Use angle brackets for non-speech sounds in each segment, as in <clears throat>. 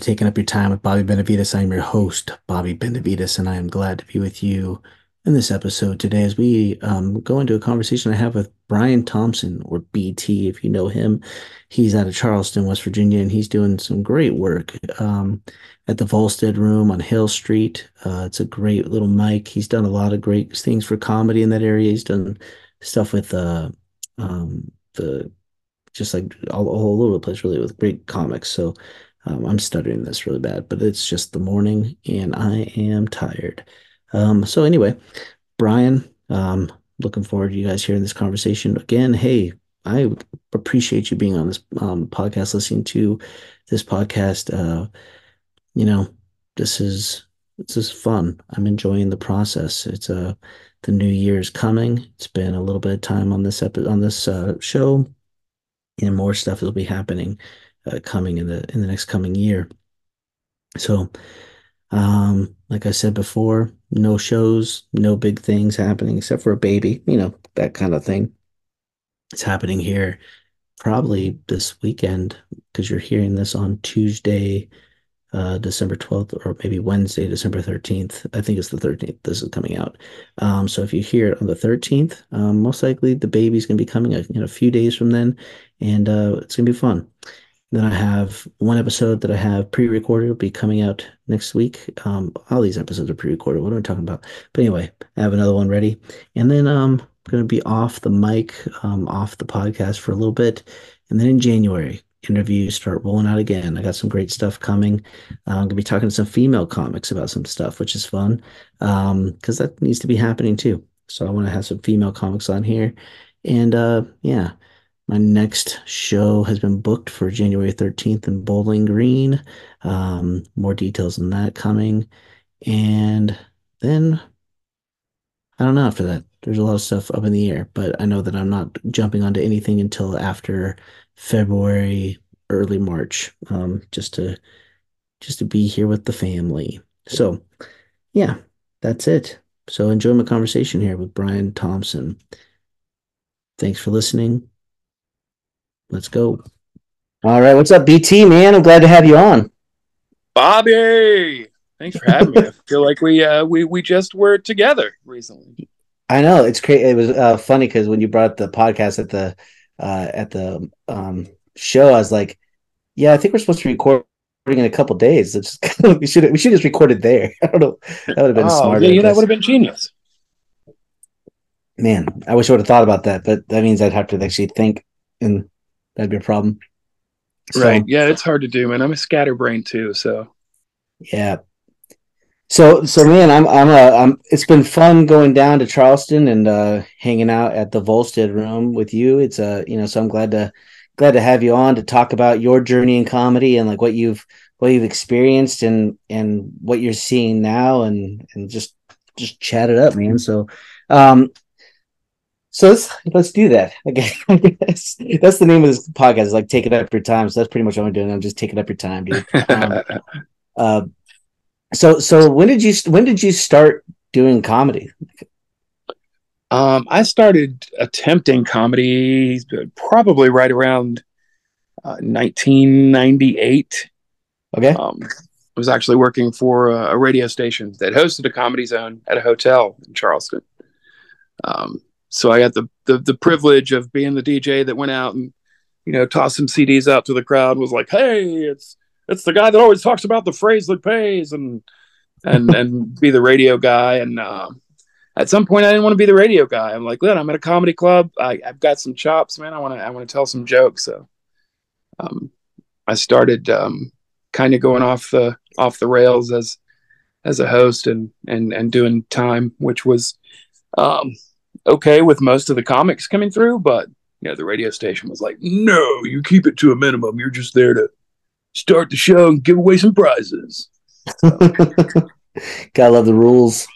Taking Up Your Time with Bobby Benavides. I'm your host, Bobby Benavides, and I am glad to be with you in this episode today as we um, go into a conversation I have with Brian Thompson, or BT, if you know him. He's out of Charleston, West Virginia, and he's doing some great work um, at the Volstead Room on Hill Street. Uh, it's a great little mic. He's done a lot of great things for comedy in that area. He's done stuff with uh, um, the just like all, all over the place, really, with great comics. So um, I'm stuttering this really bad, but it's just the morning and I am tired. Um, so anyway, Brian, um, looking forward to you guys hearing this conversation again. Hey, I appreciate you being on this um, podcast, listening to this podcast. Uh, you know, this is this is fun. I'm enjoying the process. It's uh the new year is coming. It's been a little bit of time on this episode on this uh, show, and more stuff will be happening uh, coming in the in the next coming year. So, um, like I said before, no shows, no big things happening except for a baby, you know, that kind of thing. It's happening here probably this weekend because you're hearing this on Tuesday, uh, December 12th, or maybe Wednesday, December 13th. I think it's the 13th. This is coming out. Um, so if you hear it on the 13th, um, most likely the baby's going to be coming in a few days from then, and uh, it's going to be fun. Then I have one episode that I have pre-recorded. It'll be coming out next week. Um, all these episodes are pre-recorded. What am I talking about? But anyway, I have another one ready. And then um, I'm going to be off the mic, um, off the podcast for a little bit. And then in January, interviews start rolling out again. I got some great stuff coming. Uh, I'm going to be talking to some female comics about some stuff, which is fun because um, that needs to be happening too. So I want to have some female comics on here. And uh, yeah, my next show has been booked for January 13th in Bowling Green. Um, more details on that coming. And then I don't know after that. There's a lot of stuff up in the air, but I know that I'm not jumping onto anything until after February, early March, um, just to just to be here with the family. So, yeah, that's it. So enjoy my conversation here with Brian Thompson. Thanks for listening. Let's go. All right. What's up, BT, man? I'm glad to have you on. Bobby, thanks for having me. I <laughs> feel like we uh, we we just were together recently. I know it's crazy. It was uh, funny because when you brought the podcast at the uh, at the um, show, I was like, "Yeah, I think we're supposed to record in a couple days. It's just, <laughs> we should we should just recorded there. <laughs> I don't know. That would have been oh, smart. Yeah, that would have been genius. Man, I wish I would have thought about that, but that means I'd have to actually think and that'd be a problem. So, right. Yeah, it's hard to do, man. I'm a scatterbrain too, so yeah. So so man, I'm I'm a I'm it's been fun going down to Charleston and uh hanging out at the Volstead room with you. It's a uh, you know, so I'm glad to glad to have you on to talk about your journey in comedy and like what you've what you've experienced and and what you're seeing now and and just just chat it up, man. So um so let's let's do that. Okay, <laughs> that's, that's the name of this podcast. Is like taking up your time. So that's pretty much what I'm doing. I'm just taking up your time, dude. Um, <laughs> uh, so so when did you when did you start doing comedy? Um, I started attempting comedy probably right around uh, 1998. Okay. Um, I was actually working for a, a, radio station that hosted a comedy zone at a hotel in Charleston. Um, so I got the, the the privilege of being the DJ that went out and you know tossed some CDs out to the crowd. Was like, hey, it's it's the guy that always talks about the phrase that pays and and <laughs> and be the radio guy. And uh, at some point, I didn't want to be the radio guy. I'm like, look, I'm at a comedy club. I, have got some chops, man. I want to I want to tell some jokes. So um, I started um, kind of going off the off the rails as as a host and and and doing time, which was um, okay with most of the comics coming through, but you know, the radio station was like, no, you keep it to a minimum. You're just there to start the show and give away some prizes. So. <laughs> Gotta love the rules.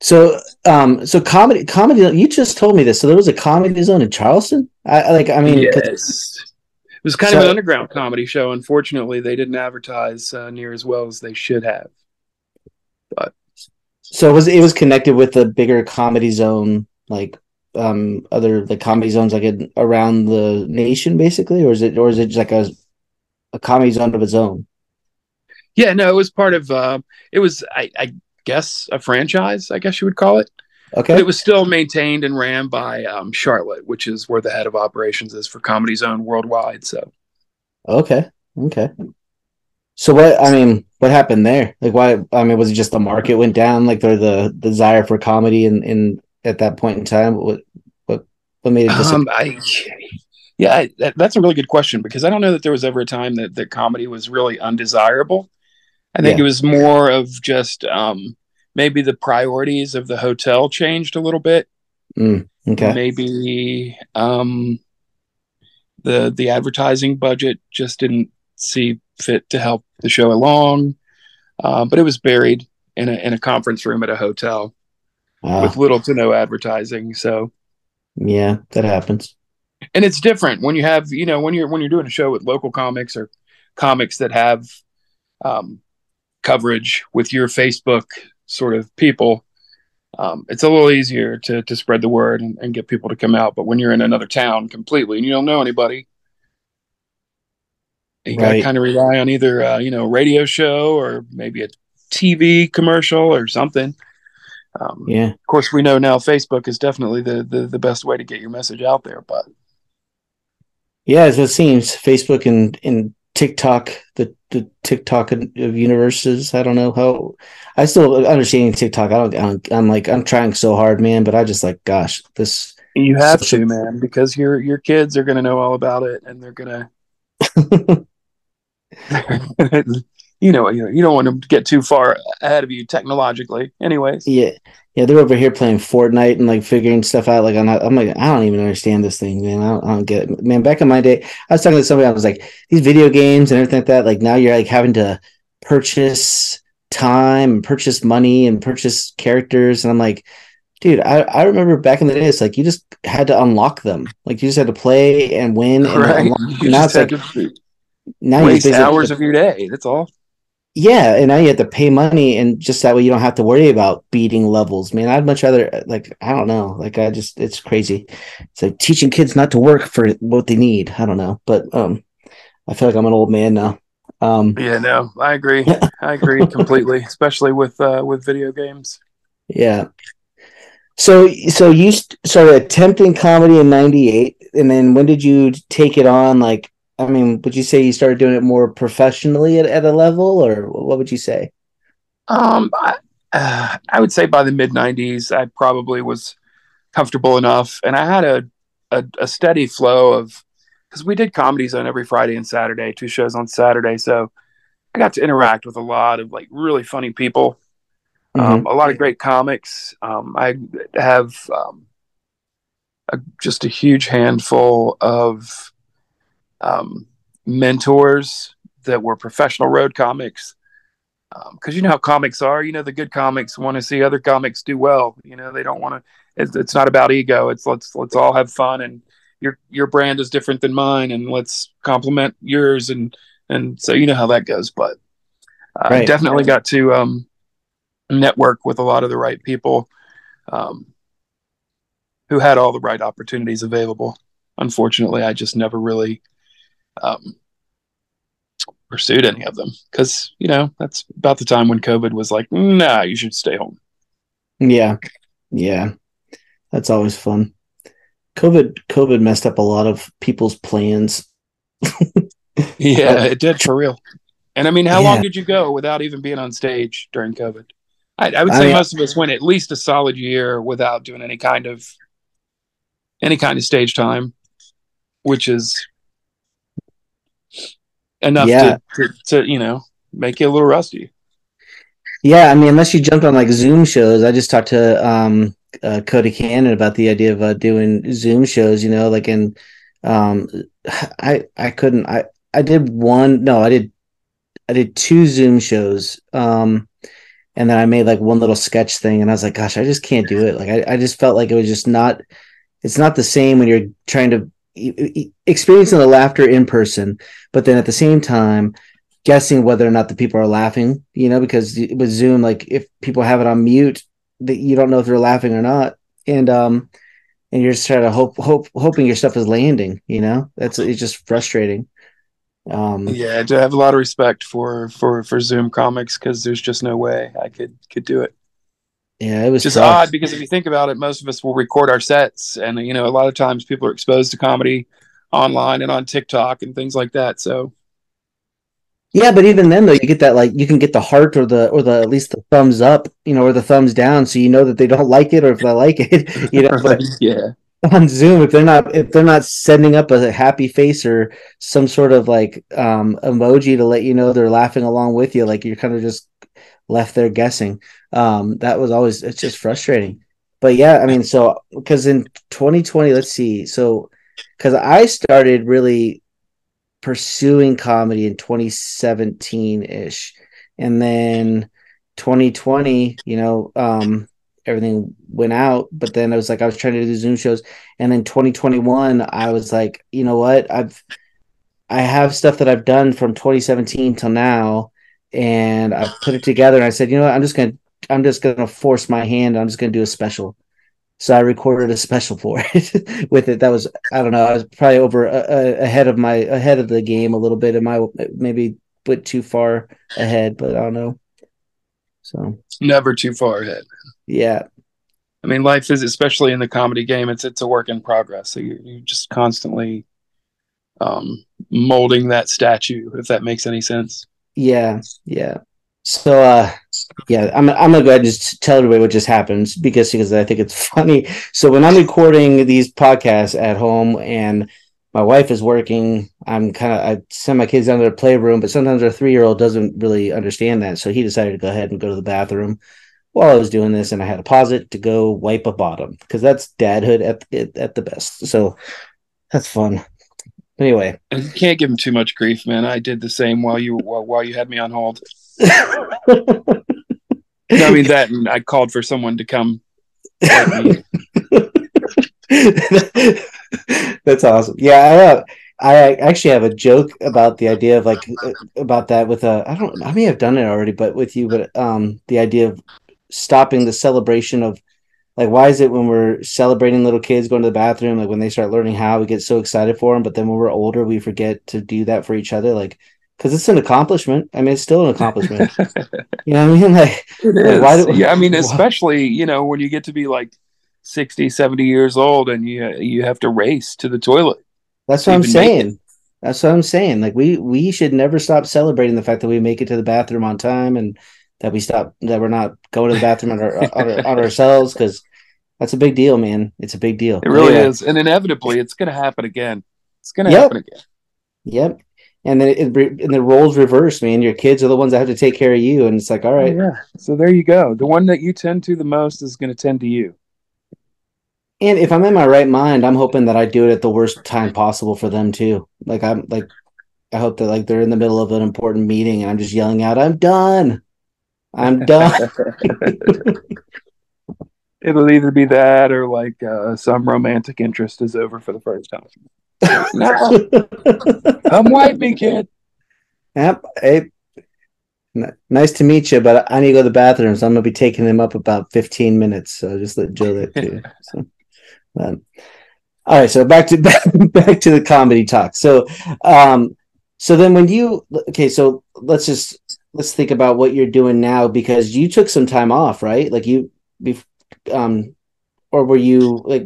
So, um, so comedy, comedy. You just told me this. So there was a comedy zone in Charleston. I like. I mean, yes. it was kind so, of an underground comedy show. Unfortunately, they didn't advertise uh, near as well as they should have. So it was it was connected with the bigger comedy zone, like um other the comedy zones like in, around the nation, basically, or is it or is it just like a a comedy zone of its own. Yeah, no, it was part of. Uh, it was, I, I guess, a franchise. I guess you would call it. Okay. But it was still maintained and ran by um, Charlotte, which is where the head of operations is for Comedy Zone worldwide. So. Okay. Okay. So what? I mean, what happened there? Like, why? I mean, was it just the market went down? Like, or the desire for comedy in in at that point in time? What what what made it? Um, I, yeah, I, that, that's a really good question because I don't know that there was ever a time that that comedy was really undesirable. I think yeah. it was more of just um, maybe the priorities of the hotel changed a little bit. Mm, okay. Maybe um, the the advertising budget just didn't see fit to help the show along. Uh, but it was buried in a in a conference room at a hotel with little to no advertising. So yeah, that happens. And it's different when you have you know when you're when you're doing a show with local comics or comics that have um, coverage with your Facebook sort of people. Um, it's a little easier to to spread the word and, and get people to come out. But when you're in another town completely and you don't know anybody, you got to kind of rely on either uh, you know radio show or maybe a TV commercial or something. Um, yeah. Of course, we know now Facebook is definitely the, the the best way to get your message out there. But yeah, as it seems, Facebook and and TikTok, the the TikTok of universes. I don't know how. I still understanding TikTok. I don't, I don't. I'm like I'm trying so hard, man. But I just like, gosh, this. You have to, man, because your your kids are gonna know all about it, and they're gonna. <laughs> <laughs> you know, you know, you don't want to get too far ahead of you technologically. Anyways. Yeah. Yeah, they're over here playing Fortnite and like figuring stuff out. Like I'm, not, I'm like, I don't even understand this thing, man. I don't, I don't, get it, man. Back in my day, I was talking to somebody. I was like, these video games and everything like that. Like now, you're like having to purchase time, and purchase money, and purchase characters. And I'm like, dude, I, I remember back in the day, it's like you just had to unlock them. Like you just had to play and win. And <laughs> right. now it's like to now waste hours of your day. That's all yeah, and now you have to pay money, and just that way you don't have to worry about beating levels. Man, I'd much rather like I don't know, like I just it's crazy. It's like teaching kids not to work for what they need. I don't know, but um, I feel like I'm an old man now. Um, yeah, no, I agree. <laughs> I agree completely, especially with uh, with video games. Yeah. So so you started attempting comedy in '98, and then when did you take it on? Like I mean, would you say you started doing it more professionally at, at a level, or what would you say? Um, I, uh, I would say by the mid '90s, I probably was comfortable enough, and I had a a, a steady flow of because we did comedies on every Friday and Saturday, two shows on Saturday, so I got to interact with a lot of like really funny people, mm-hmm. um, a lot of great comics. Um, I have um, a, just a huge handful of um, mentors that were professional road comics. Because um, you know how comics are, you know the good comics want to see other comics do well. You know they don't want to. It's, it's not about ego. It's let's let's all have fun, and your your brand is different than mine, and let's compliment yours, and and so you know how that goes. But uh, right. I definitely got to um, network with a lot of the right people um, who had all the right opportunities available. Unfortunately, I just never really um, pursued any of them because you know that's about the time when COVID was like, nah, you should stay home. Yeah, yeah, that's always fun. COVID, COVID messed up a lot of people's plans. <laughs> yeah, it did for real. And I mean, how yeah. long did you go without even being on stage during COVID? I, I would say I most of us went at least a solid year without doing any kind of any kind of stage time, which is enough yeah. to, to, to, you know make you a little rusty. Yeah, I mean, unless you jumped on like Zoom shows, I just talked to um, uh, Cody Cannon about the idea of uh, doing Zoom shows. You know, like in um, I I couldn't I I did one no I did I did two Zoom shows. Um, and then I made like one little sketch thing, and I was like, "Gosh, I just can't do it." Like, I, I just felt like it was just not. It's not the same when you're trying to experiencing the laughter in person, but then at the same time, guessing whether or not the people are laughing, you know, because with Zoom, like if people have it on mute, that you don't know if they're laughing or not. And, um, and you're just trying to hope, hope, hoping your stuff is landing, you know, that's, it's just frustrating. Um, yeah, I have a lot of respect for for for Zoom comics because there's just no way I could could do it. Yeah, it was just tough. odd because if you think about it, most of us will record our sets, and you know, a lot of times people are exposed to comedy online and on TikTok and things like that. So, yeah, but even then, though, you get that like you can get the heart or the or the at least the thumbs up, you know, or the thumbs down, so you know that they don't <laughs> like it or if they like it, <laughs> you know. <laughs> But yeah, on Zoom, if they're not if they're not sending up a happy face or some sort of like um emoji to let you know they're laughing along with you, like you're kind of just left there guessing. Um, that was always it's just frustrating. But yeah, I mean, so because in 2020, let's see, so because I started really pursuing comedy in 2017 ish, and then 2020, you know, um, everything went out. But then I was like, I was trying to do Zoom shows, and then 2021, I was like, you know what, I've I have stuff that I've done from 2017 till now, and I put it together. And I said, you know what, I'm just gonna I'm just gonna force my hand. I'm just gonna do a special. So I recorded a special <laughs> for it with it. That was I don't know. I was probably over uh, ahead of my ahead of the game a little bit. Am I maybe went too far ahead? But I don't know. So never too far ahead. Yeah. I mean, life is especially in the comedy game. It's it's a work in progress. So you you just constantly um, molding that statue. If that makes any sense. Yeah. Yeah. So uh yeah, I'm I'm gonna go ahead and just tell everybody what just happens because because I think it's <laughs> funny. So when I'm recording these podcasts at home and my wife is working, I'm kind of I send my kids down to their playroom, but sometimes our three year old doesn't really understand that, so he decided to go ahead and go to the bathroom while I was doing this, and I had to pause it to go wipe a bottom because that's dadhood at at the best. So that's fun. Anyway, you can't give him too much grief, man. I did the same while you while, while you had me on hold. <laughs> I mean that, and I called for someone to come. <laughs> That's awesome. Yeah, I have. I actually have a joke about the idea of like about that with a I don't I may have done it already, but with you, but um the idea of stopping the celebration of like why is it when we're celebrating little kids going to the bathroom like when they start learning how we get so excited for them, but then when we're older we forget to do that for each other like because it's an accomplishment. I mean, it's still an accomplishment. <laughs> you know what I mean? Like, like, is. yeah, I mean, <laughs> especially you know when you get to be like 60, 70 years old and you you have to race to the toilet. That's what I'm saying. That's what I'm saying. Like we we should never stop celebrating the fact that we make it to the bathroom on time and that we stop that we're not going to the bathroom on, our, <laughs> on, our, on ourselves because that's a big deal, man. It's a big deal. It really yeah. is, and inevitably, it's going to happen again. It's going to yep. happen again. Yep and then it, and the roles reverse, man. Your kids are the ones that have to take care of you, and it's like, all right, oh, yeah. So there you go. The one that you tend to the most is going to tend to you. And if I'm in my right mind, I'm hoping that I do it at the worst time possible for them too. Like I'm like, I hope that like they're in the middle of an important meeting and I'm just yelling out, "I'm done, I'm done." <laughs> It'll either be that or like uh, some romantic interest is over for the first time no. <laughs> Come wipe me, kid. Yep. Hey, nice to meet you, but I need to go to the bathroom, so I'm gonna be taking them up about 15 minutes. So just let Joe that too. <laughs> so, um, all right, so back to back, back to the comedy talk. So, um, so then when you okay, so let's just let's think about what you're doing now because you took some time off, right? Like you, um, or were you like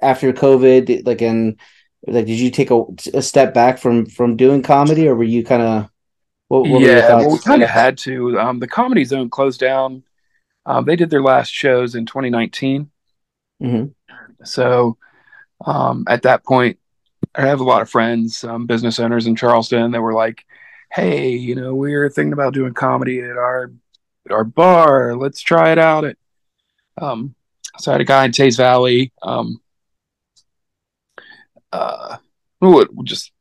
after COVID, like in like did you take a, a step back from from doing comedy or were you kind of what, what yeah well, we kind of had to um, the comedy zone closed down um, they did their last shows in 2019 mm-hmm. so um, at that point i have a lot of friends um, business owners in charleston that were like hey you know we're thinking about doing comedy at our at our bar let's try it out at um, so i had a guy in Teays Valley um, uh, we'll, we'll just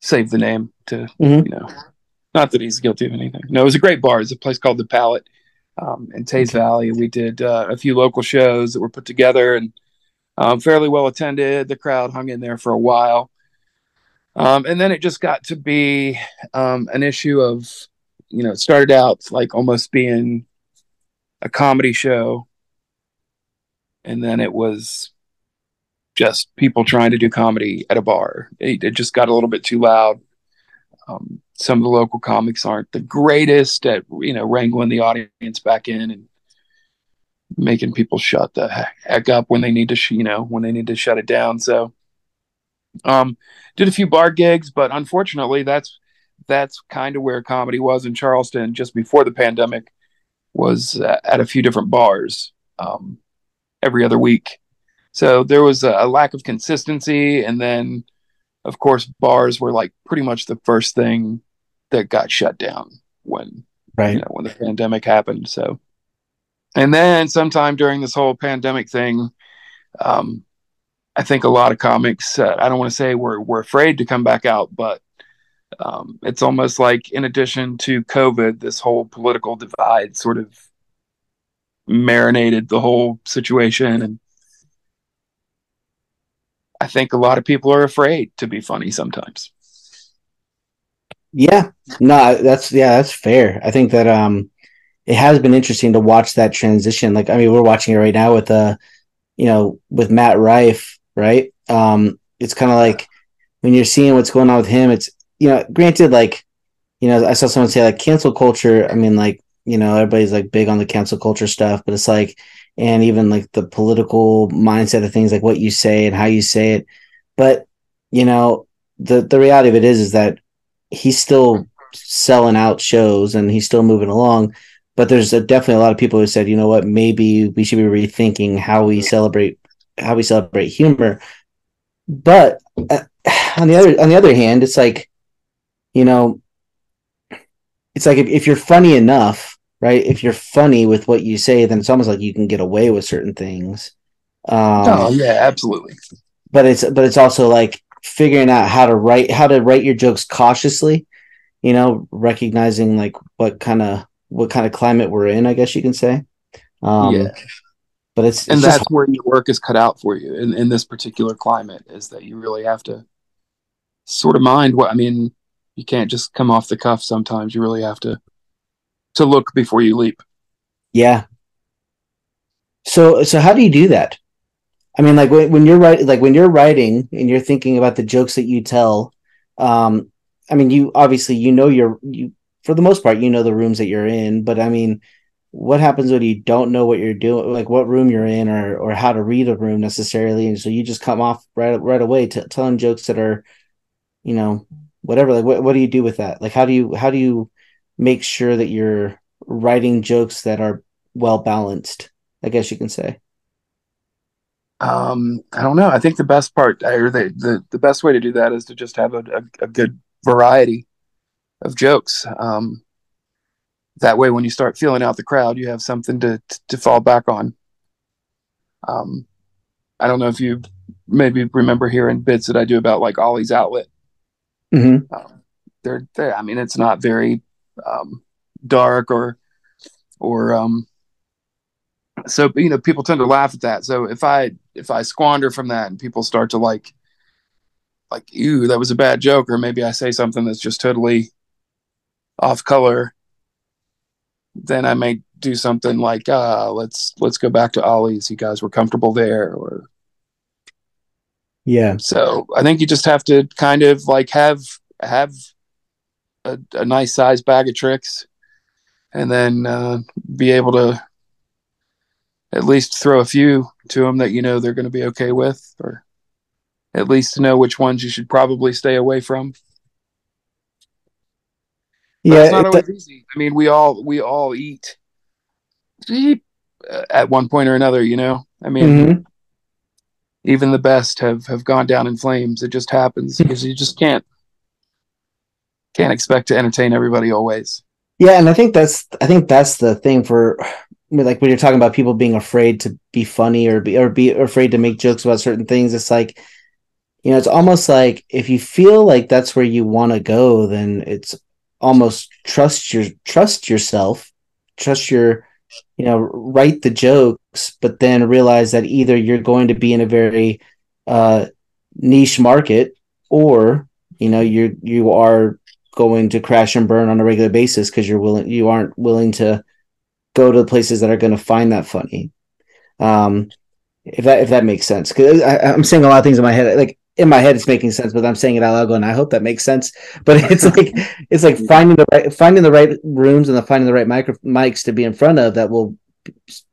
save the name to mm-hmm. you know, not that he's guilty of anything. No, it was a great bar. It's a place called the Palette um, in Teays okay. Valley. We did uh, a few local shows that were put together and um, fairly well attended. The crowd hung in there for a while. Um, and then it just got to be um, an issue of, you know, it started out like almost being a comedy show. And then it was just people trying to do comedy at a bar. It, it just got a little bit too loud. Um, some of the local comics aren't the greatest at you know wrangling the audience back in and making people shut the heck up when they need to, sh- you know, when they need to shut it down. So, um, did a few bar gigs, but unfortunately, that's that's kind of where comedy was in Charleston just before the pandemic. Was uh, at a few different bars um, every other week, so there was a, a lack of consistency, and then, of course, bars were like pretty much the first thing that got shut down when right. you know when the pandemic happened. So and then sometime during this whole pandemic thing, um, I think a lot of comics, uh, I don't want to say we're, we're afraid to come back out, but um, it's almost like in addition to COVID, this whole political divide sort of marinated the whole situation. And I think a lot of people are afraid to be funny sometimes. Yeah, no, that's yeah, that's fair. I think that um it has been interesting to watch that transition. Like, I mean, we're watching it right now with uh, you know, with Matt Rife, right? Um, it's kind of like when you're seeing what's going on with him, it's you know, granted, like, you know, I saw someone say like cancel culture. I mean, like, you know, everybody's like big on the cancel culture stuff, but it's like, and even like the political mindset of things, like what you say and how you say it. But you know, the the reality of it is, is that he's still selling out shows and he's still moving along but there's a, definitely a lot of people who said, you know what, maybe we should be rethinking how we celebrate how we celebrate humor. But uh, on the other on the other hand, it's like, you know, it's like if, if you're funny enough, right? If you're funny with what you say, then it's almost like you can get away with certain things. Um, oh yeah, absolutely. But it's but it's also like figuring out how to write how to write your jokes cautiously. You know, recognizing like what kind of what kind of climate we're in, I guess you can say. Um, yeah. But it's, it's and that's where your work is cut out for you in, in this particular climate is that you really have to sort of mind what I mean. You can't just come off the cuff. Sometimes you really have to to look before you leap. Yeah. So so how do you do that? I mean, like when, when you're writing, like when you're writing and you're thinking about the jokes that you tell. Um, I mean, you obviously you know you're you for the most part, you know the rooms that you're in. But I mean, what happens when you don't know what you're doing, like what room you're in, or or how to read a room necessarily, and so you just come off right right away telling jokes that are, you know, whatever. Like, what what do you do with that? Like, how do you how do you make sure that you're writing jokes that are well balanced? I guess you can say. Um, I don't know. I think the best part, or the the, the best way to do that is to just have a, a, a good variety of jokes. Um, that way, when you start feeling out the crowd, you have something to to fall back on. Um, I don't know if you maybe remember hearing bits that I do about like Ollie's Outlet. Mm-hmm. Um, they're, I mean, it's not very um, dark or or um, so you know people tend to laugh at that. So if I if I squander from that and people start to like like, ew, that was a bad joke, or maybe I say something that's just totally off color, then I may do something like, uh, let's let's go back to Ollie's. You guys were comfortable there, or yeah. So I think you just have to kind of like have have a, a nice size bag of tricks, and then uh, be able to at least throw a few to them that you know they're going to be okay with, or at least know which ones you should probably stay away from yeah, it's not always easy. I mean, we all we all eat at one point or another. You know, I mean, mm-hmm. even the best have have gone down in flames. It just happens <laughs> because you just can't can't expect to entertain everybody always. Yeah, and I think that's I think that's the thing for I mean, like when you're talking about people being afraid to be funny or be or be afraid to make jokes about certain things. It's like you know, it's almost like if you feel like that's where you want to go, then it's almost trust your trust yourself, trust your you know write the jokes, but then realize that either you're going to be in a very uh, niche market or you know you you are going to crash and burn on a regular basis because you're willing you aren't willing to go to the places that are going to find that funny. Um if that if that makes sense. Because i'm saying a lot of things in my head like in my head it's making sense, but I'm saying it out loud going, I hope that makes sense. But <laughs> it's like it's like finding the right finding the right rooms and the finding the right micro mics to be in front of that will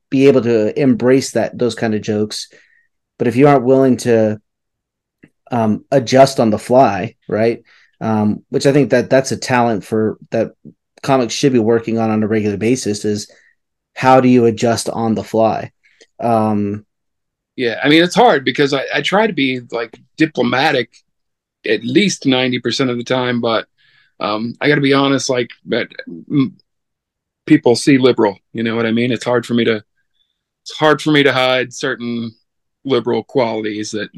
be able to embrace that those kind of jokes. But if you aren't willing to um, adjust on the fly, right? Um, which I think that that's a talent for that comics should be working on on a regular basis is how do you adjust on the fly? Um, yeah, I mean it's hard because I, I try to be like diplomatic at least ninety percent of the time, but um, I got to be honest. Like, but people see liberal. You know what I mean? It's hard for me to it's hard for me to hide certain liberal qualities that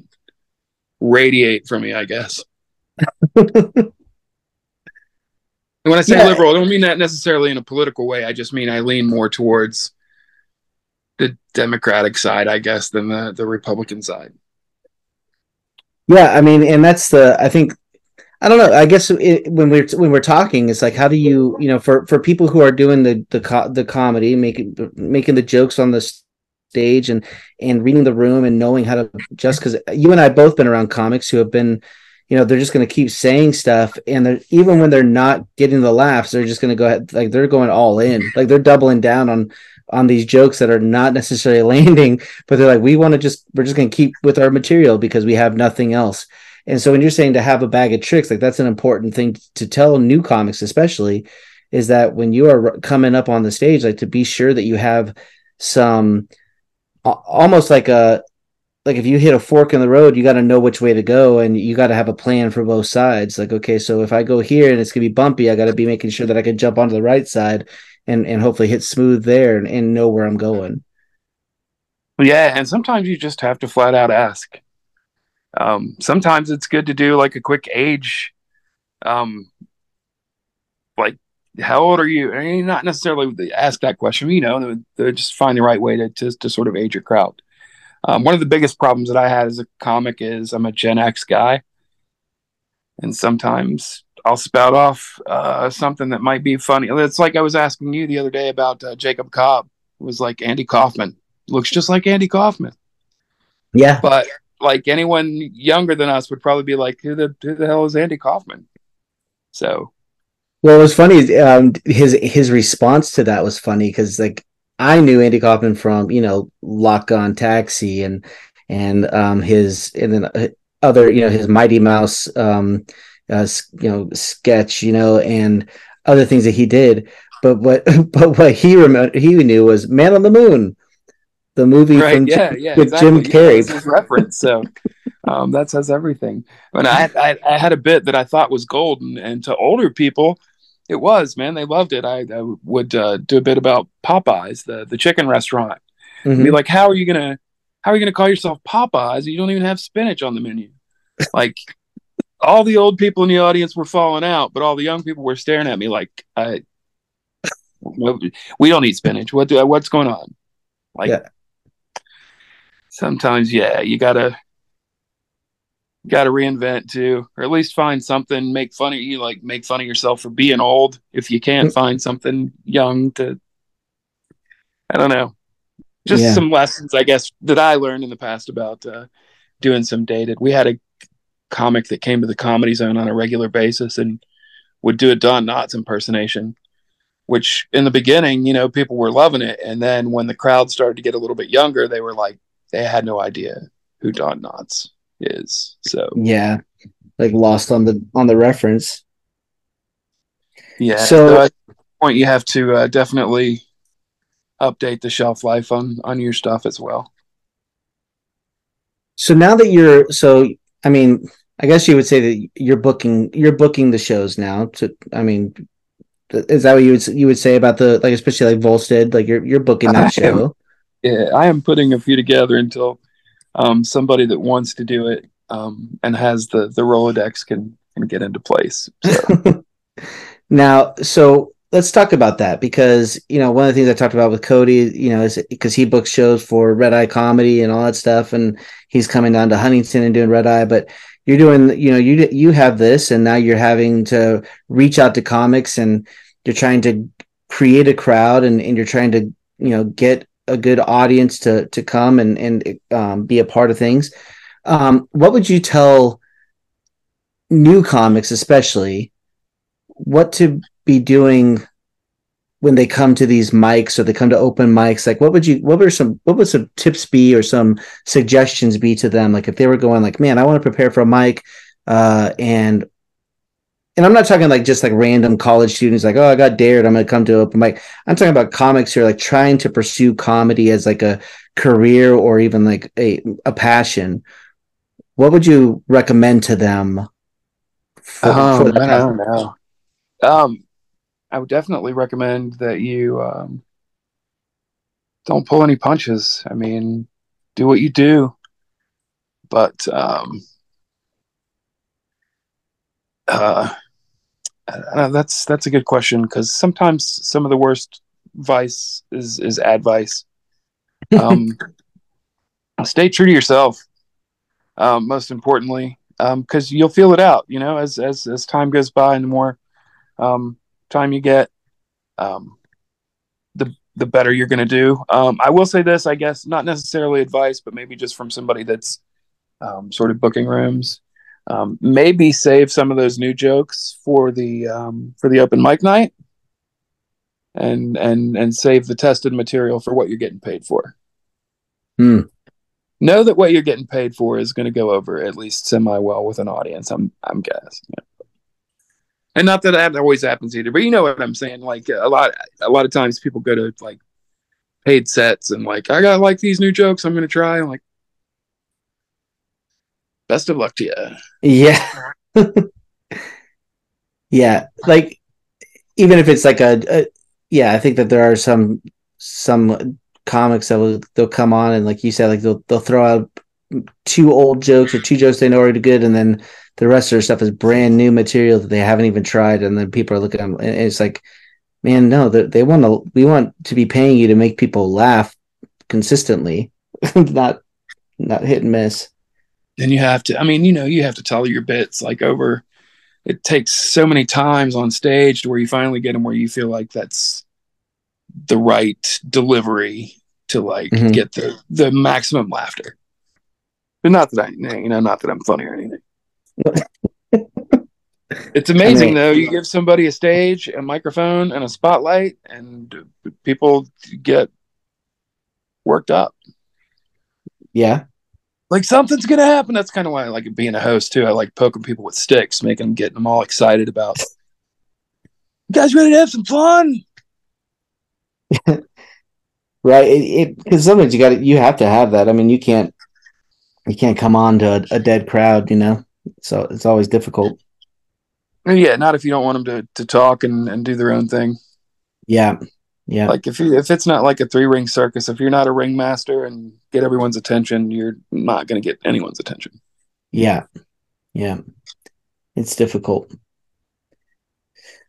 radiate from me. I guess. <laughs> And when I say yeah. liberal, I don't mean that necessarily in a political way. I just mean I lean more towards the Democratic side, I guess, than the, the Republican side. Yeah, I mean, and that's the I think I don't know. I guess it, when we're when we're talking, it's like how do you you know for for people who are doing the the co- the comedy, making making the jokes on the stage and and reading the room and knowing how to just because you and I both been around comics who have been you know they're just going to keep saying stuff and they're even when they're not getting the laughs they're just going to go ahead like they're going all in. Like they're doubling down on on these jokes that are not necessarily <laughs> landing but they're like we want to just we're just going to keep with our material because we have nothing else. And so when you're saying to have a bag of tricks like that's an important thing to tell new comics especially is that when you are coming up on the stage like to be sure that you have some almost like a like if you hit a fork in the road, you got to know which way to go, and you got to have a plan for both sides. Like, okay, so if I go here and it's gonna be bumpy, I got to be making sure that I can jump onto the right side and and hopefully hit smooth there and, and know where I'm going. Yeah, and sometimes you just have to flat out ask. Um, sometimes it's good to do like a quick age, um, like how old are you? Mean, not necessarily ask that question, you know, just find the right way to, to to sort of age your crowd. Um, one of the biggest problems that I had as a comic is I'm a Gen X guy, and sometimes I'll spout off uh, something that might be funny. It's like I was asking you the other day about uh, Jacob Cobb. It was like Andy Kaufman looks just like Andy Kaufman. Yeah, but like anyone younger than us would probably be like, "Who the who the hell is Andy Kaufman?" So, well, it was funny. Um, his his response to that was funny because like I knew Andy Kaufman from you know Latka On Taxi and and um, his and then uh, other you know his Mighty Mouse um, uh, you know sketch you know and other things that he did. But what <laughs> but what he remember he knew was Man on the Moon, the movie right, from yeah, yeah, with exactly. Jim Carrey. Yeah, his reference. So um, that says everything. And I, I I had a bit that I thought was golden, and to older people it was, man. They loved it. I, I would uh, do a bit about Popeyes, the the chicken restaurant. Mm-hmm. Be like, how are you gonna how are you gonna call yourself Popeyes? You don't even have spinach on the menu. like all the old people in the audience were falling out, but all the young people were staring at me like, I, we don't eat spinach. What do what's going on? Like yeah. sometimes, yeah, you gotta got to reinvent too, or at least find something. Make fun of you, like make fun of yourself for being old. If you can't mm. find something young to, I don't know, just yeah. some lessons I guess that I learned in the past about uh, doing some dated. We had a comic that came to the Comedy Zone on a regular basis and would do a Don Knotts impersonation. Which in the beginning, you know, people were loving it, and then when the crowd started to get a little bit younger, they were like, they had no idea who Don Knotts is. So yeah, like lost on the on the reference. Yeah. So, at point you have to uh, definitely update the shelf life on on your stuff as well. So now that you're so, I mean, I guess you would say that you're booking you're booking the shows now. To I mean, is that what you would you would say about the like especially like Volstead? Like you're you're booking that I show. Am, yeah, I am putting a few together until um, somebody that wants to do it um, and has the the Rolodex can can get into place. So. <laughs> now, so let's talk about that because you know one of the things I talked about with Cody, you know, is because he books shows for Red Eye Comedy and all that stuff, and he's coming down to Huntington and doing Red Eye, but you're doing you know you you have this and now you're having to reach out to comics and you're trying to create a crowd and, and you're trying to you know get a good audience to to come and and um, be a part of things. Um, what would you tell new comics, especially, what to be doing when they come to these mics or they come to open mics? Like, what would you, what were some, what would some tips be or some suggestions be to them? Like, if they were going, like, man, I want to prepare for a mic, uh, and and I'm not talking like just like random college students, like, oh, I got dared, I'm gonna come to open mic. I'm talking about comics who are like trying to pursue comedy as like a career or even like a a passion. What would you recommend to them? For, um, for I don't know. Um, I would definitely recommend that you um, don't pull any punches. I mean, do what you do, but um, uh, uh, that's that's a good question because sometimes some of the worst vice is is advice. Um, <laughs> stay true to yourself. Um, most importantly, because um, you'll feel it out. You know, as as as time goes by and the more um, time you get, um, the the better you're going to do. Um, I will say this, I guess, not necessarily advice, but maybe just from somebody that's um, sort of booking rooms um, maybe save some of those new jokes for the um, for the open mic night and and and save the tested material for what you're getting paid for hmm. know that what you're getting paid for is going to go over at least semi well with an audience i'm i'm guessing and not that that always happens either but you know what i'm saying like a lot a lot of times people go to like paid sets and like i got like these new jokes i'm going to try I'm like best of luck to you. Yeah. <laughs> yeah. Like, even if it's like a, a, yeah, I think that there are some, some comics that will, they'll come on and like you said, like they'll, they'll throw out two old jokes or two jokes they know are good. And then the rest of their stuff is brand new material that they haven't even tried. And then people are looking at them and it's like, man, no, they, they want to, we want to be paying you to make people laugh consistently, <laughs> not, not hit and miss then you have to i mean you know you have to tell your bits like over it takes so many times on stage to where you finally get them where you feel like that's the right delivery to like mm-hmm. get the the maximum laughter. But not that i you know not that i'm funny or anything. <laughs> It's amazing I mean, though. You give somebody a stage a microphone and a spotlight and people get worked up. Yeah like something's gonna happen. That's kind of why I like being a host too. I like poking people with sticks, making them getting them all excited about. You guys ready to have some fun? <laughs> right. It because sometimes you got you have to have that. I mean, you can't you can't come on to a, a dead crowd, you know. So it's always difficult. Yeah, not if you don't want them to to talk and and do their own thing. Yeah, yeah. Like if you if it's not like a three ring circus, if you're not a ringmaster and get everyone's attention, you're not going to get anyone's attention. Yeah. Yeah. It's difficult.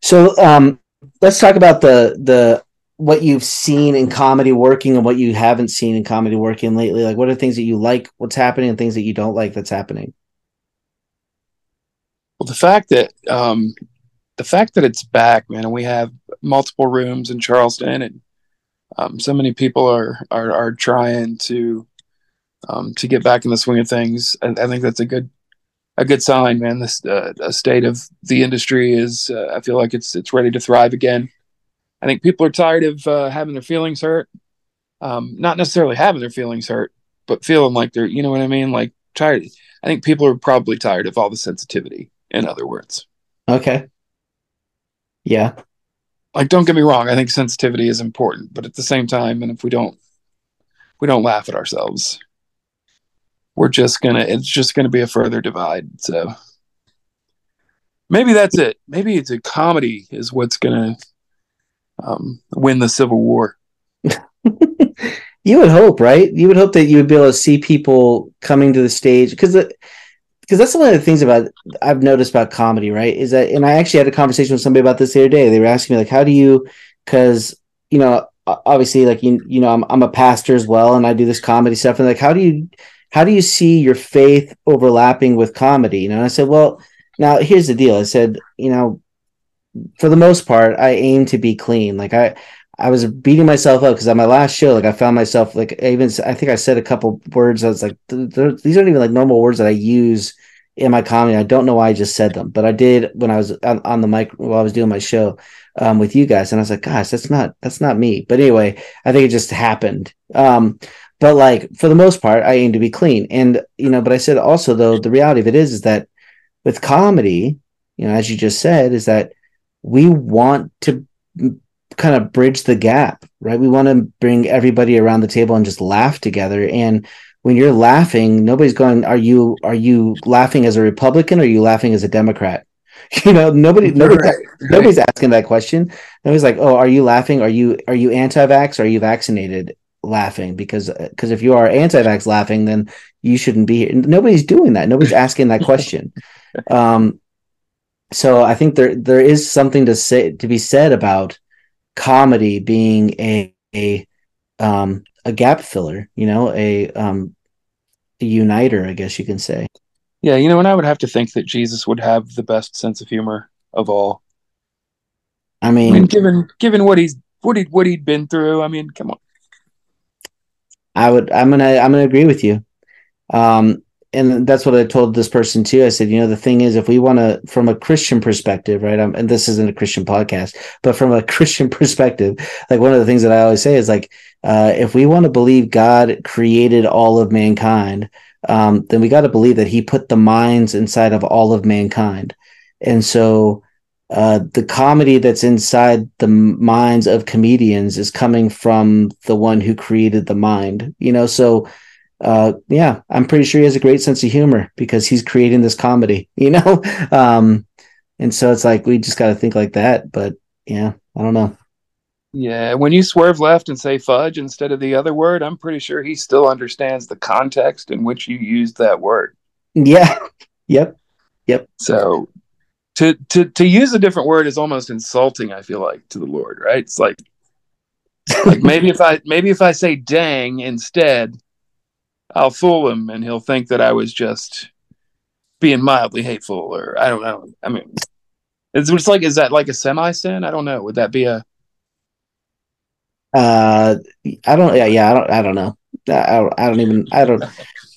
So um let's talk about the the what you've seen in comedy working and what you haven't seen in comedy working lately. Like what are things that you like what's happening and things that you don't like that's happening? Well, the fact that um the fact that it's back, man, and we have multiple rooms in Charleston, and um, so many people are are, are trying to um, to get back in the swing of things. And I think that's a good a good sign, man. This uh, state of the industry is, uh, I feel like it's it's ready to thrive again. I think people are tired of uh, having their feelings hurt, um, not necessarily having their feelings hurt, but feeling like they're, you know what I mean, like tired. I think people are probably tired of all the sensitivity. In other words, okay, yeah. Like, don't get me wrong. I think sensitivity is important, but at the same time, and if we don't, we don't laugh at ourselves, we're just gonna. It's just gonna be a further divide. So maybe that's it. Maybe it's a comedy is what's gonna um, win the Civil War. <laughs> you would hope, right? You would hope that you would be able to see people coming to the stage because because that's one of the things about I've noticed about comedy, right? Is that, and I actually had a conversation with somebody about this the other day. They were asking me like, how do you? Because you know, obviously, like you, you know, I'm I'm a pastor as well, and I do this comedy stuff, and like, how do you, how do you see your faith overlapping with comedy? You know, and I said, well, now here's the deal. I said, you know, for the most part, I aim to be clean. Like I, I was beating myself up because on my last show, like I found myself like I even I think I said a couple words. I was like, these aren't even like normal words that I use in my comedy. I don't know why I just said them, but I did when I was on, on the mic while I was doing my show um, with you guys, and I was like, gosh, that's not that's not me. But anyway, I think it just happened. Um, but like for the most part, I aim to be clean, and you know. But I said also though the reality of it is is that with comedy, you know, as you just said, is that we want to kind of bridge the gap, right? We want to bring everybody around the table and just laugh together. And when you're laughing, nobody's going, "Are you are you laughing as a Republican or are you laughing as a Democrat?" <laughs> You know, nobody nobody right, right. nobody's asking that question. Nobody's like, "Oh, are you laughing? Are you are you anti-vax? Or are you vaccinated?" Laughing because because if you are anti-vax laughing, then you shouldn't be here. Nobody's doing that. Nobody's asking that question. <laughs> Um, so I think there there is something to say to be said about comedy being a a um a gap filler, you know, a um a uniter, I guess you can say. Yeah, you know, and I would have to think that Jesus would have the best sense of humor of all. I mean, I mean given given what he's what he what he'd been through, I mean, come on. I would I'm gonna I'm gonna agree with you. Um and that's what I told this person too. I said, you know, the thing is, if we want to, from a Christian perspective, right? And this isn't a Christian podcast, but from a <laughs> Christian perspective, like one of the things that I always say is like, uh, if we want to believe God created all of mankind, um, then we got to believe that He put the minds inside of all of mankind, and so uh, the comedy that's inside the minds of comedians is coming from the one who created the mind. You know, so uh, yeah, I'm pretty sure he has a great sense of humor because he's creating this comedy, <laughs> you know? Um, and so it's like, we just got to think like that. But yeah, I don't know. Yeah, when you swerve left and say fudge instead of the other word, I'm pretty sure he still understands the context in which you used that word. Yeah. <laughs> Yep. Yep. So to to to use a different word is almost insulting, I feel like, to the Lord, right? It's like like <laughs> maybe if I maybe if I say dang instead, I'll fool him and he'll think that I was just being mildly hateful or I don't know. I mean, it's, it's like, is that like a semi sin? I don't know. Would that be a, uh, I don't, yeah, yeah, I don't, I don't know. I don't, I don't even, I don't,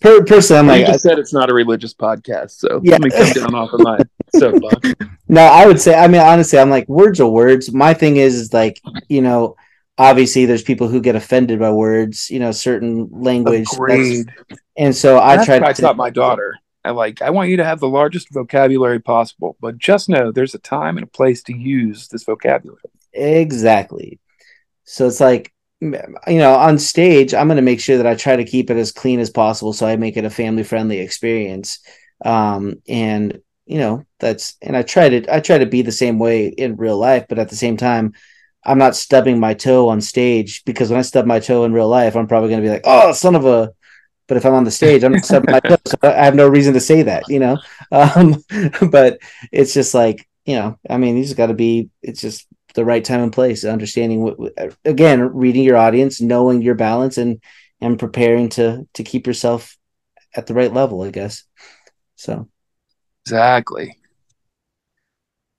per, personally, I'm like, I, said it's not a religious podcast. So yeah. let me come down off of my <laughs> soapbox. No, I would say, I mean, honestly, I'm like, words are words. My thing is, is like, you know, obviously there's people who get offended by words, you know, certain language. And so I That's tried I taught my daughter. I like I want you to have the largest vocabulary possible, but just know there's a time and a place to use this vocabulary. Exactly. So it's like you know, on stage, I'm going to make sure that I try to keep it as clean as possible so I make it a family friendly experience. Um, and you know, that's and I try to I try to be the same way in real life, but at the same time, I'm not stubbing my toe on stage because when I stub my toe in real life, I'm probably going to be like, "Oh, son of a." But if I'm on the stage, I'm not <laughs> stubbing my toe, so I have no reason to say that, you know. Um, <laughs> but it's just like you know, I mean, you just got to be. It's just the right time and place, understanding what. Again, reading your audience, knowing your balance, and and preparing to to keep yourself at the right level, I guess. So. Exactly.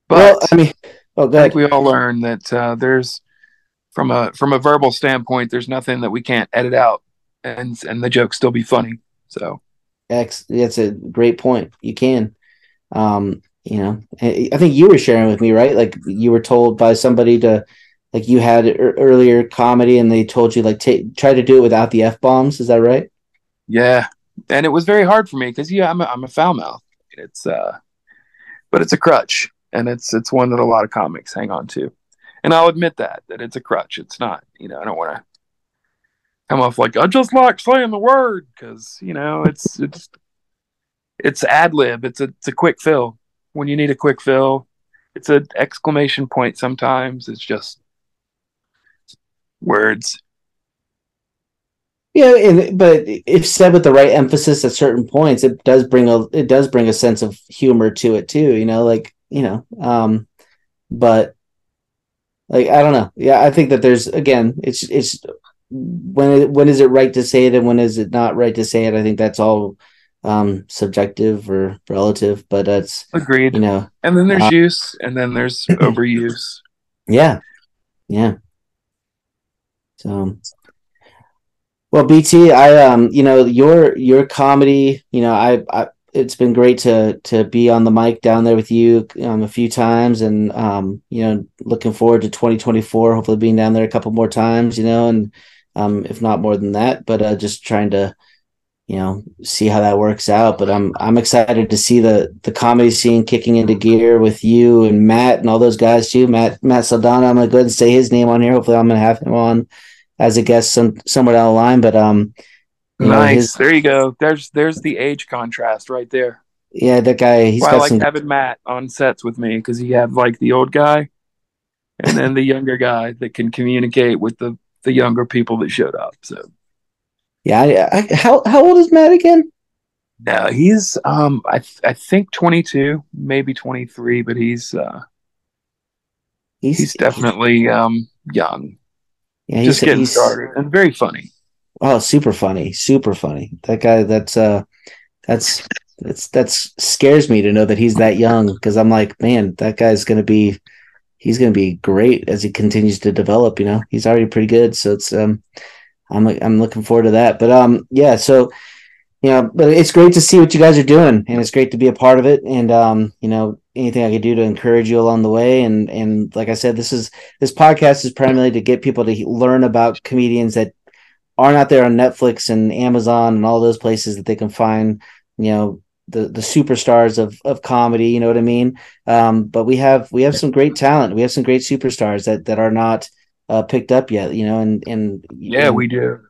But well, I mean, Oh, I think we all learn that uh, there's from a from a verbal standpoint, there's nothing that we can't edit out, and and the joke still be funny. So, X, that's a great point. You can, um, you know, I think you were sharing with me, right? Like you were told by somebody to, like you had earlier comedy, and they told you like take try to do it without the f bombs. Is that right? Yeah, and it was very hard for me because yeah, I'm a, I'm a foul mouth. It's uh, but it's a crutch and it's it's one that a lot of comics hang on to. And I'll admit that that it's a crutch. It's not, you know, I don't want to come off like I just like saying the word because you know it's it's it's ad lib. It's a it's a quick fill when you need a quick fill. It's an exclamation point. Sometimes it's just words. Yeah, and, but if said with the right emphasis at certain points, it does bring a it does bring a sense of humor to it too. You know, like you know, um, but like I don't know. Yeah, I think that there's again, it's it's when when is it right to say it and when is it not right to say it? I think that's all um subjective or relative, but that's agreed. You know, and then there's uh, use, and then there's <clears throat> overuse. Yeah, yeah. So, well, BT, I um, you know, your your comedy, you know, I, I it's been great to to be on the mic down there with you um, a few times, and um, you know, looking forward to 2024. Hopefully, being down there a couple more times, you know, and um, if not more than that, but uh, just trying to you know see how that works out. But i'm i'm excited to see the the comedy scene kicking into gear with you and matt and all those guys too. Matt matt saldana i'm gonna go ahead and say his name on here. Hopefully i'm gonna have him on as a guest some somewhere down the line. But um nice know, his, there you go there's there's the age contrast right there yeah that guy he's got I like some having matt on sets with me because you have like the old guy and then the younger guy that can communicate with the the younger people that showed up so yeah, I, I, how how old is Matt again? No, he's um I I think 22, maybe 23, but he's uh he's, he's definitely um young. Yeah, he's just getting he's, started and very funny. Oh, super funny, super funny. That guy that's uh that's that's that's scares me to know that he's that young because I'm like, man, that guy's to be he's to be great as he continues to develop, you know. He's already pretty good, so it's um I'm I'm looking forward to that. But um, yeah, so you know, but it's great to see what you guys are doing, and it's great to be a part of it. And um, you know, anything I could do to encourage you along the way. And and like I said, this is this podcast is primarily to get people to learn about comedians that aren't out there on Netflix and Amazon and all those places that they can find. You know, the the superstars of of comedy. You know what I mean? Um, but we have we have some great talent. We have some great superstars that that are not uh, picked up yet. You know, and and yeah, and, we do.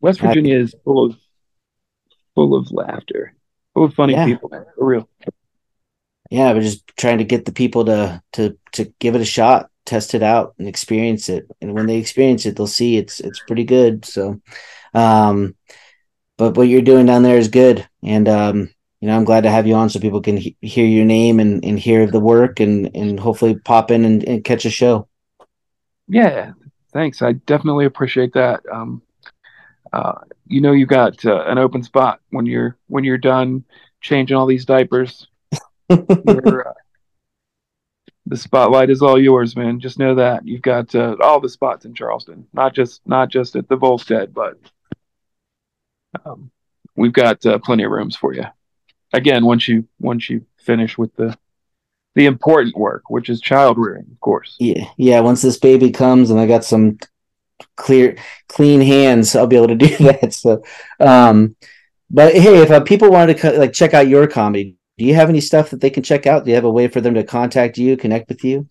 West Virginia is full of full of laughter, full of funny yeah. people, man, for real. Yeah, we're just trying to get the people to to to give it a shot, test it out, and experience it. And when they experience it, they'll see it's it's pretty good. So, um, but what you're doing down there is good, and um, you know, I'm glad to have you on so people can he- hear your name and, and hear the work and, and hopefully pop in and, and catch a show. Yeah, thanks. I definitely appreciate that. Um, uh, you know, you got uh, an open spot when you're when you're done changing all these diapers. <laughs> uh, the spotlight is all yours, man. Just know that you've got uh, all the spots in Charleston, not just not just at the Volstead, but um, we've got uh, plenty of rooms for you. Again, once you once you finish with the the important work, which is child rearing, of course. Yeah, yeah. Once this baby comes and I got some clear, clean hands, I'll be able to do <laughs> that. So, um, but hey, if uh, people wanted to like check out your comedy, do you have any stuff that they can check out? Do you have a way for them to contact you, connect with you?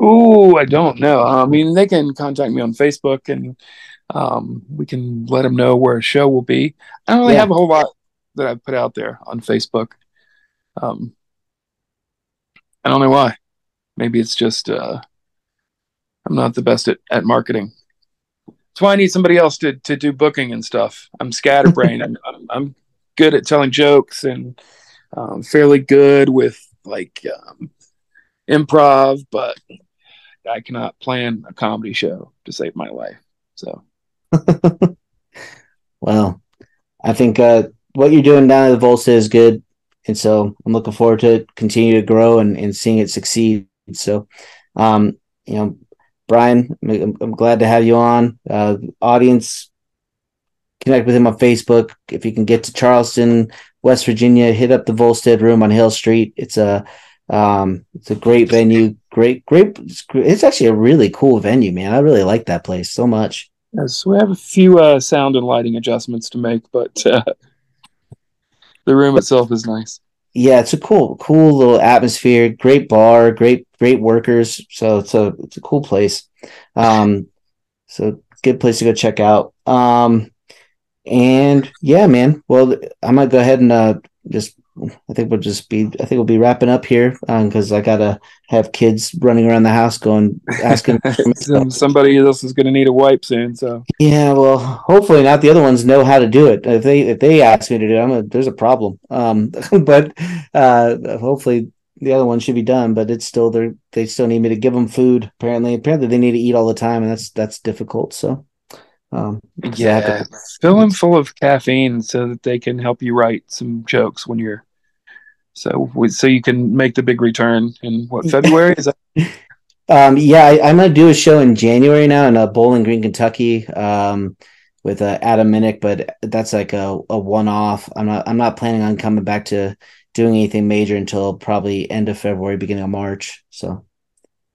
Oh, I don't know. I mean, they can contact me on Facebook, and um, we can let them know where a show will be. I don't really yeah. have a whole lot that I've put out there on Facebook. Um, I don't know why. Maybe it's just uh, I'm not the best at, at marketing. That's why I need somebody else to to do booking and stuff. I'm scatterbrained. <laughs> I'm, I'm, I'm good at telling jokes and um, fairly good with like um, improv, but I cannot plan a comedy show to save my life. So, <laughs> well, I think uh, what you're doing down at the Volstead is good and so I'm looking forward to continue to grow and, and seeing it succeed. So, um, you know, Brian, I'm, I'm glad to have you on. Uh, audience, connect with him on Facebook. If you can get to Charleston, West Virginia, hit up the Volstead Room on Hill Street. It's a um, it's a great venue. Great, great. It's, actually a really cool venue, man. I really like that place so much. Yes, we have a few uh, sound and lighting adjustments to make, but uh, the room itself is nice. Yeah, it's a cool, cool little atmosphere. Great bar, great, great workers. So it's a it's a cool place. Um, so good place to go check out. Um, and yeah, man. Well, I'm gonna go ahead and uh, just I think we'll just be. I think we'll be wrapping up here because um, I gotta have kids running around the house going asking. <laughs> Somebody else is gonna need a wipe soon. So yeah, well, hopefully not. The other ones know how to do it. If they if they ask me to do, it, I'm a, there's a problem. Um, <laughs> but uh, hopefully the other one should be done. But it's still they they still need me to give them food. Apparently, apparently they need to eat all the time, and that's that's difficult. So. Um, yeah, fill them full of caffeine so that they can help you write some jokes when you're so so you can make the big return in what February is that? <laughs> Um, yeah, I, am gonna do a show in January now in uh, Bowling Green, Kentucky, um, with uh, Adam Minnick, but that's like a, a one off. I'm not I'm not planning on coming back to doing anything major until probably end of February, beginning of March. So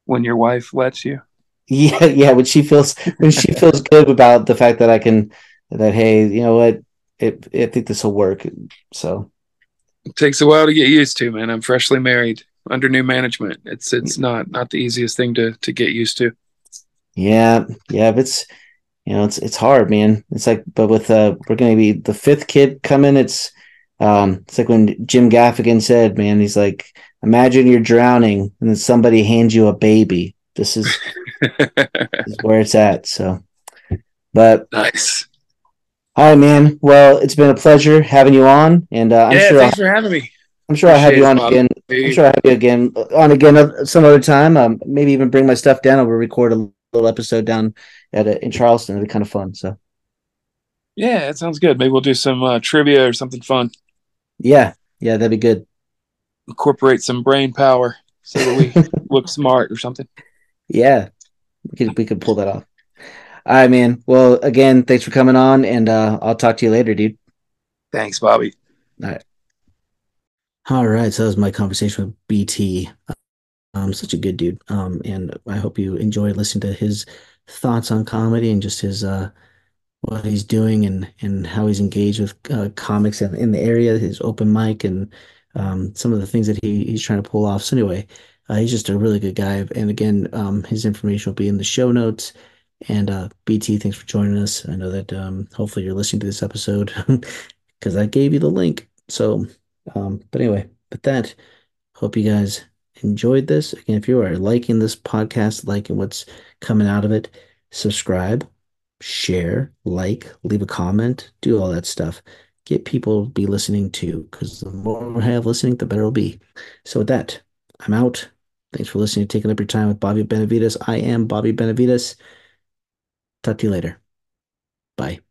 when your wife lets you. Yeah, <laughs> yeah. When she feels when she <laughs> feels good about the fact that I can that hey, you know what, it, I think this will work. So it takes a while to get used to, man. I'm freshly married under new management. It's it's not not the easiest thing to to get used to. Yeah, yeah, but it's you know it's it's hard, man. It's like, but with uh, we're gonna be the fifth kid coming. It's um, it's like when Jim Gaffigan said, man, he's like, imagine you're drowning and then somebody hands you a baby. This is, <laughs> <laughs> is where it's at. So, but nice. All right, man. Well, it's been a pleasure having you on, and uh, I'm yeah, sure thanks I'll, for having me. I'm sure I'll have you on again. I'm sure I'll have you again on again some other time. Um, maybe even bring my stuff down and we'll record a little episode down at a, in Charleston. It'd be kind of fun. So, yeah, it sounds good. Maybe we'll do some uh, trivia or something fun. Yeah, yeah, that'd be good. Incorporate some brain power so that we <laughs> look smart or something. Yeah, we could we could pull that off. All right, man. Well, again, thanks for coming on, and uh, I'll talk to you later, dude. Thanks, Bobby. All right. All right. So that was my conversation with BT. Um, such a good dude. Um, and I hope you enjoy listening to his thoughts on comedy and just his uh what he's doing and and how he's engaged with uh, comics in, in the area, his open mic, and um, some of the things that he he's trying to pull off. So anyway, uh, he's just a really good guy. And again, um, his information will be in the show notes. And uh, BT, thanks for joining us. I know that um, hopefully you're listening to this episode <laughs> because I gave you the link. So, um, but anyway, with that, hope you guys enjoyed this. Again, if you are liking this podcast, liking what's coming out of it, subscribe share, like, leave a comment, do all that stuff. Get people to be listening to because the more we have listening, the better it'll be. So with that, I'm out. Thanks for listening, taking up your time with Bobby Benavides. I am Bobby Benavides. Talk to you later. Bye.